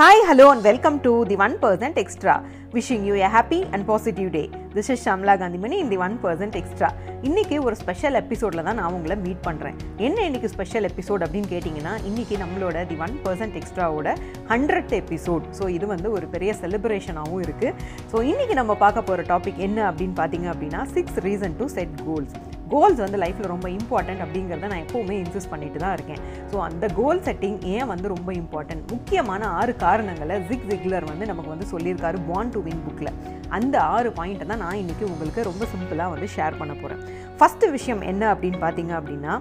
Hi hello and welcome to the one percent extra wishing you a happy and positive day this is Shamla Kanthimani in the one percent extra இன்றைக்கி ஒரு special எபிசோடில் தான் நான் உங்களை meet பண்ணுறேன் என்ன இன்னைக்கு ஸ்பெஷல் எபிசோட் அப்படின்னு கேட்டிங்கன்னா இன்றைக்கி நம்மளோட தி ஒன் பர்சன்ட் எக்ஸ்ட்ராவோட ஹண்ட்ரட் எபிசோட் ஸோ இது வந்து ஒரு பெரிய செலிப்ரேஷனாகவும் இருக்குது ஸோ இன்றைக்கி நம்ம பார்க்க போகிற டாபிக் என்ன அப்படின்னு பார்த்தீங்க அப்படின்னா six reason to set goals goals வந்து லைஃப்பில் ரொம்ப இம்பார்ட்டன்ட் அப்படிங்கிறத நான் எப்போவுமே இன்சிஸ்ட் பண்ணிட்டு தான் இருக்கேன். ஸோ அந்த கோல் செட்டிங் ஏன் வந்து ரொம்ப இம்பார்ட்டன்ட் முக்கியமான ஆறு காரணங்களை ஜிக் ஜிக்லர் வந்து நமக்கு வந்து சொல்லியிருக்காரு பான் டு வின் புக்கில் அந்த ஆறு பாயிண்ட்டை தான் நான் இன்றைக்கி உங்களுக்கு ரொம்ப சிம்பிளாக வந்து ஷேர் பண்ண போகிறேன் ஃபஸ்ட்டு விஷயம் என்ன அப்படின்னு பார்த்தீங்க அப்படின்னா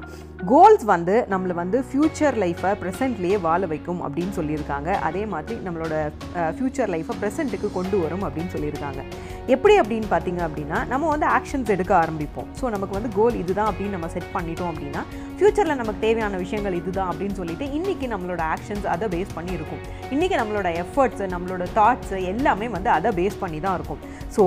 கோல்ஸ் வந்து நம்மளை வந்து ஃப்யூச்சர் லைஃப்பை ப்ரெசென்ட்லேயே வாழ வைக்கும் அப்படின்னு சொல்லியிருக்காங்க. அதே மாதிரி நம்மளோட ஃப்யூச்சர் லைஃப்பை ப்ரெசென்ட்டுக்கு கொண்டு வரும் அப்படின்னு சொல்லியிருக்காங்க. எப்படி அப்படின்னு பார்த்தீங்க அப்படின்னா நம்ம வந்து ஆக்ஷன்ஸ் எடுக்க ஆரம்பிப்போம். ஸோ நமக்கு வந்து கோல் இதுதான் அப்படின்னு நம்ம செட் பண்ணிட்டோம் அப்படின்னா ஃப்யூச்சரில் நமக்கு தேவையான விஷயங்கள் இதுதான் அப்படின்னு சொல்லிட்டு இன்றைக்கி நம்மளோட ஆக்ஷன்ஸ் அதை பேஸ் பண்ணி இருக்கும் இன்றைக்கி நம்மளோட எஃபர்ட்ஸு நம்மளோட தாட்ஸு எல்லாமே வந்து அதை பேஸ் பண்ணி தான் இருக்கும். ஸோ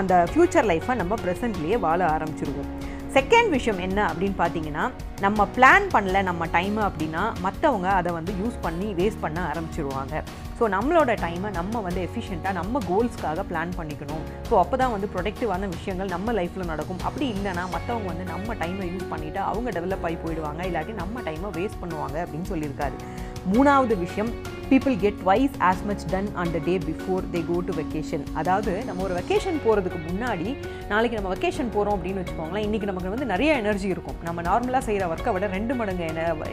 அந்த ஃப்யூச்சர் லைஃப்பை நம்ம ப்ரெசென்ட்லேயே வாழ ஆரம்பிச்சிருவோம். செகண்ட் விஷயம் என்ன அப்படின்னு பார்த்தீங்கன்னா நம்ம பிளான் பண்ணல நம்ம டைமை அப்படின்னா மற்றவங்க அதை வந்து யூஸ் பண்ணி வேஸ்ட் பண்ண ஆரம்பிச்சிருவாங்க. ஸோ நம்மளோட டைமை நம்ம வந்து எஃபிஷியண்ட்டாக நம்ம கோல்ஸ்க்காக பிளான் பண்ணிக்கணும். ஸோ அப்போ தான் வந்து ப்ரொடக்டிவான விஷயங்கள் நம்ம லைஃப்பில் நடக்கும். அப்படி இல்லைனா மற்றவங்க வந்து நம்ம டைமை யூஸ் பண்ணிவிட்டு அவங்க டெவலப் ஆகி போயிடுவாங்க. இல்லாட்டி நம்ம டைமை வேஸ்ட் பண்ணுவாங்க அப்படின்னு சொல்லியிருக்காரு. மூணாவது விஷயம் people get twice as much done on the day before they go to vacation அதாவது நம்ம ஒரு வெக்கேஷன் போகிறதுக்கு முன்னாடி நாளைக்கு நம்ம வெக்கேஷன் போகிறோம் அப்படின்னு வச்சுக்கோங்களேன் இன்றைக்கி நமக்கு வந்து நிறைய எனர்ஜி இருக்கும். நம்ம நார்மலாக செய்கிற ஒர்க்கை விட ரெண்டு மடங்கு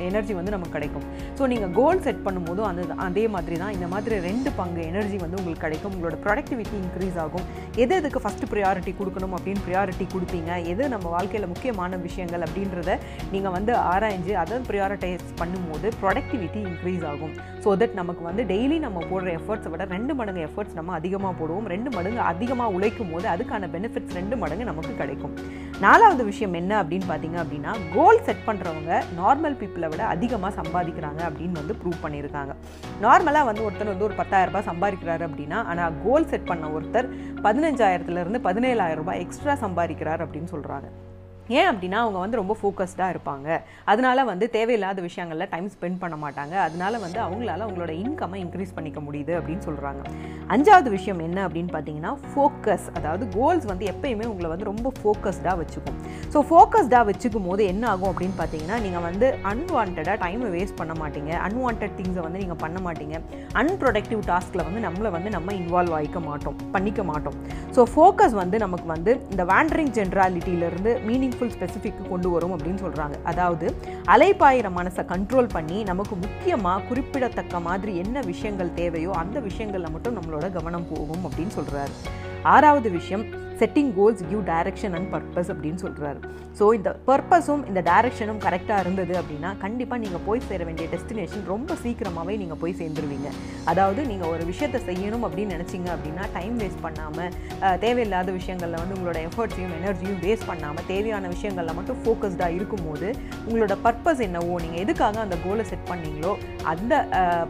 எனர்ஜி வந்து நமக்கு கிடைக்கும். ஸோ நீங்கள் கோல் செட் பண்ணும்போதும் அந்த அதே மாதிரி தான் இந்த மாதிரி ரெண்டு பங்கு எனர்ஜி வந்து உங்களுக்கு கிடைக்கும். உங்களோட ப்ரொடக்டிவிட்டி இன்க்ரீஸ் ஆகும். எது எதுக்கு ஃபஸ்ட்டு ப்ரியாரிட்டி கொடுக்கணும் அப்படின்னு ப்ரியாரிட்டி கொடுப்பீங்க எது நம்ம வாழ்க்கையில் முக்கியமான விஷயங்கள் அப்படின்றத நீங்கள் வந்து ஆராய்ஞ்சு அதை ப்ரியாரிட்டைஸ் பண்ணும்போது ப்ரொடக்டிவிட்டி இன்க்ரீஸ் ஆகும். ஸோ தட் நமக்கு வந்து டெய்லி நம்ம போடுற எஃபர்ட்ஸை விட ரெண்டு மடங்கு எஃபர்ட்ஸ் நம்ம அதிகமாக போடுவோம். ரெண்டு மடங்கு அதிகமாக உழைக்கும் போது அதுக்கான பெனிஃபிட்ஸ் ரெண்டு மடங்கு நமக்கு கிடைக்கும். நாலாவது விஷயம் என்ன அப்படின்னு பார்த்தீங்க அப்படின்னா கோல் செட் பண்ணுறவங்க நார்மல் பீப்புளை விட அதிகமாக சம்பாதிக்கிறாங்க அப்படின்னு வந்து ப்ரூவ் பண்ணியிருக்காங்க. நார்மலாக வந்து ஒருத்தர் வந்து ஒரு பத்தாயிரம் ரூபாய் சம்பாதிக்கிறாரு அப்படின்னா ஆனால் கோல் செட் பண்ண ஒருத்தர் பதினஞ்சாயிரத்துலேருந்து பதினேழாயிரம் ரூபாய் எக்ஸ்ட்ரா சம்பாதிக்கிறார் அப்படின்னு சொல்கிறாங்க ஏன் அப்படின்னா அவங்க வந்து ரொம்ப ஃபோக்கஸ்டாக இருப்பாங்க. அதனால வந்து தேவையில்லாத விஷயங்களில் டைம் ஸ்பெண்ட் பண்ண மாட்டாங்க. அதனால வந்து அவங்களால அவங்களோட இன்கம்மை இன்க்ரீஸ் பண்ணிக்க முடியுது அப்படின்னு சொல்கிறாங்க அஞ்சாவது விஷயம் என்ன அப்படின்னு பார்த்தீங்கன்னா ஃபோக்கஸ் அதாவது கோல்ஸ் வந்து எப்பயுமே உங்களை வந்து ரொம்ப ஃபோக்கஸ்டாக வச்சுக்கும். ஸோ ஃபோக்கஸ்டாக வச்சுக்கும் போது என்ன ஆகும் அப்படின்னு பார்த்தீங்கன்னா நீங்கள் வந்து அன்வான்டாக டைமை வேஸ்ட் பண்ண மாட்டீங்க. அன்வான்ட் திங்ஸை வந்து நீங்கள் பண்ண மாட்டீங்க. அன்ப்ரொடக்டிவ் டாஸ்கில் வந்து நம்மளை வந்து நம்ம இன்வால்வ் ஆகிக்க மாட்டோம். பண்ணிக்க மாட்டோம். ஸோ ஃபோக்கஸ் வந்து நமக்கு வந்து இந்த வேண்டரிங் ஜென்ராலிட்டியிலேருந்து மீனிங் மைண்ட்ஃபுல் ஸ்பெசிஃபிக் கொண்டு வரும் அப்படின்னு சொல்கிறாங்க அதாவது அலைப்பாயிற மனசை கண்ட்ரோல் பண்ணி நமக்கு முக்கியமாக குறிப்பிடத்தக்க மாதிரி என்ன விஷயங்கள் தேவையோ அந்த விஷயங்களில் மட்டும் நம்மளோட கவனம் போகும் அப்படின்னு சொல்கிறாரு ஆறாவது விஷயம் setting goals give direction and purpose அப்படின்னு சொல்கிறாரு ஸோ இந்த பர்பஸும் இந்த டைரக்ஷனும் கரெக்டாக இருந்தது அப்படின்னா கண்டிப்பாக நீங்கள் போய் சேர வேண்டிய டெஸ்டினேஷன் ரொம்ப சீக்கிரமாகவே நீங்கள் போய் சேர்ந்துருவீங்க. அதாவது நீங்கள் ஒரு விஷயத்தை செய்யணும் அப்படின்னு நினச்சிங்க அப்படின்னா டைம் வேஸ்ட் பண்ணாமல் தேவையில்லாத விஷயங்களில் வந்து உங்களோட எஃபர்ட்ஸையும் எனர்ஜியும் வேஸ்ட் பண்ணாமல் தேவையான விஷயங்களில் மட்டும் ஃபோக்கஸ்டாக இருக்கும்போது உங்களோட பர்பஸ் என்னவோ நீங்கள் எதுக்காக அந்த கோலை செட் பண்ணீங்களோ அந்த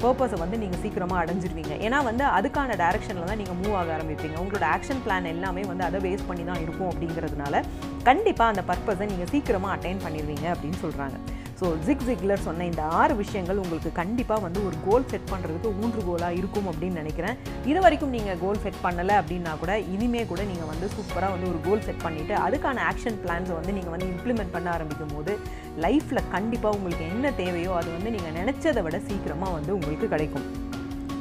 பர்பஸை வந்து நீங்கள் சீக்கிரமாக அடைஞ்சிருவீங்க. ஏன்னா வந்து அதுக்கான டைரக்ஷனில் தான் நீங்கள் மூவ் ஆக ஆரம்பிப்பீங்க. உங்களோட ஆக்ஷன் பிளான் எல்லாமே வந்து அதை பேஸ் பண்ணி தான் இருக்கும் அப்படிங்கிறதுனால கண்டிப்பாக அந்த பர்பஸை நீங்கள் சீக்கிரமாக அட்டைன் பண்ணிடுவீங்க அப்படின்னு சொல்கிறாங்க ஸோ ஜிக் ஜிக்லர் சொன்ன இந்த ஆறு விஷயங்கள் உங்களுக்கு கண்டிப்பாக வந்து ஒரு கோல் செட் பண்ணுறதுக்கு ஊன்று கோலாக இருக்கும் அப்படின்னு நினைக்கிறேன். இது வரைக்கும் நீங்கள் கோல் செட் பண்ணலை அப்படின்னா கூட இனிமே கூட நீங்கள் வந்து சூப்பராக வந்து ஒரு கோல் செட் பண்ணிவிட்டு அதுக்கான ஆக்ஷன் பிளான்ஸை வந்து நீங்கள் வந்து இம்ப்ளிமெண்ட் பண்ண ஆரம்பிக்கும் போது லைஃப்பில் கண்டிப்பாக உங்களுக்கு என்ன தேவையோ அது வந்து நீங்கள் நினச்சதை விட சீக்கிரமாக வந்து உங்களுக்கு கிடைக்கும்.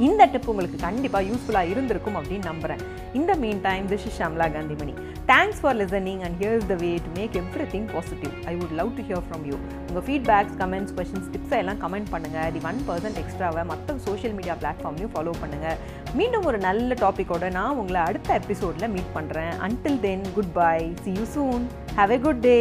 இந்த டிப் உங்களுக்கு கண்டிப்பாக யூஸ்ஃபுல்லாக இருந்திருக்கும் அப்படின்னு நம்புகிறேன் இந்த meantime this is Shamla Kanthimani thanks for listening and here's the way to make everything positive I would love to hear from you உங்கள் ஃபீட்பேக்ஸ் கமெண்ட்ஸ் கொஷின்ஸ் டிப்ஸை எல்லாம் கமெண்ட் பண்ணுங்கள் தி ஒன் பர்சன்ட் எக்ஸ்ட்ராவை மற்ற சோஷியல் மீடியா பிளாட்ஃபார்ம்லையும் ஃபாலோ பண்ணுங்கள் மீண்டும் ஒரு நல்ல டாப்பிக்கோட நான் உங்களை அடுத்த எபிசோடில் மீட் பண்ணுறேன் until then goodbye see you soon have a good day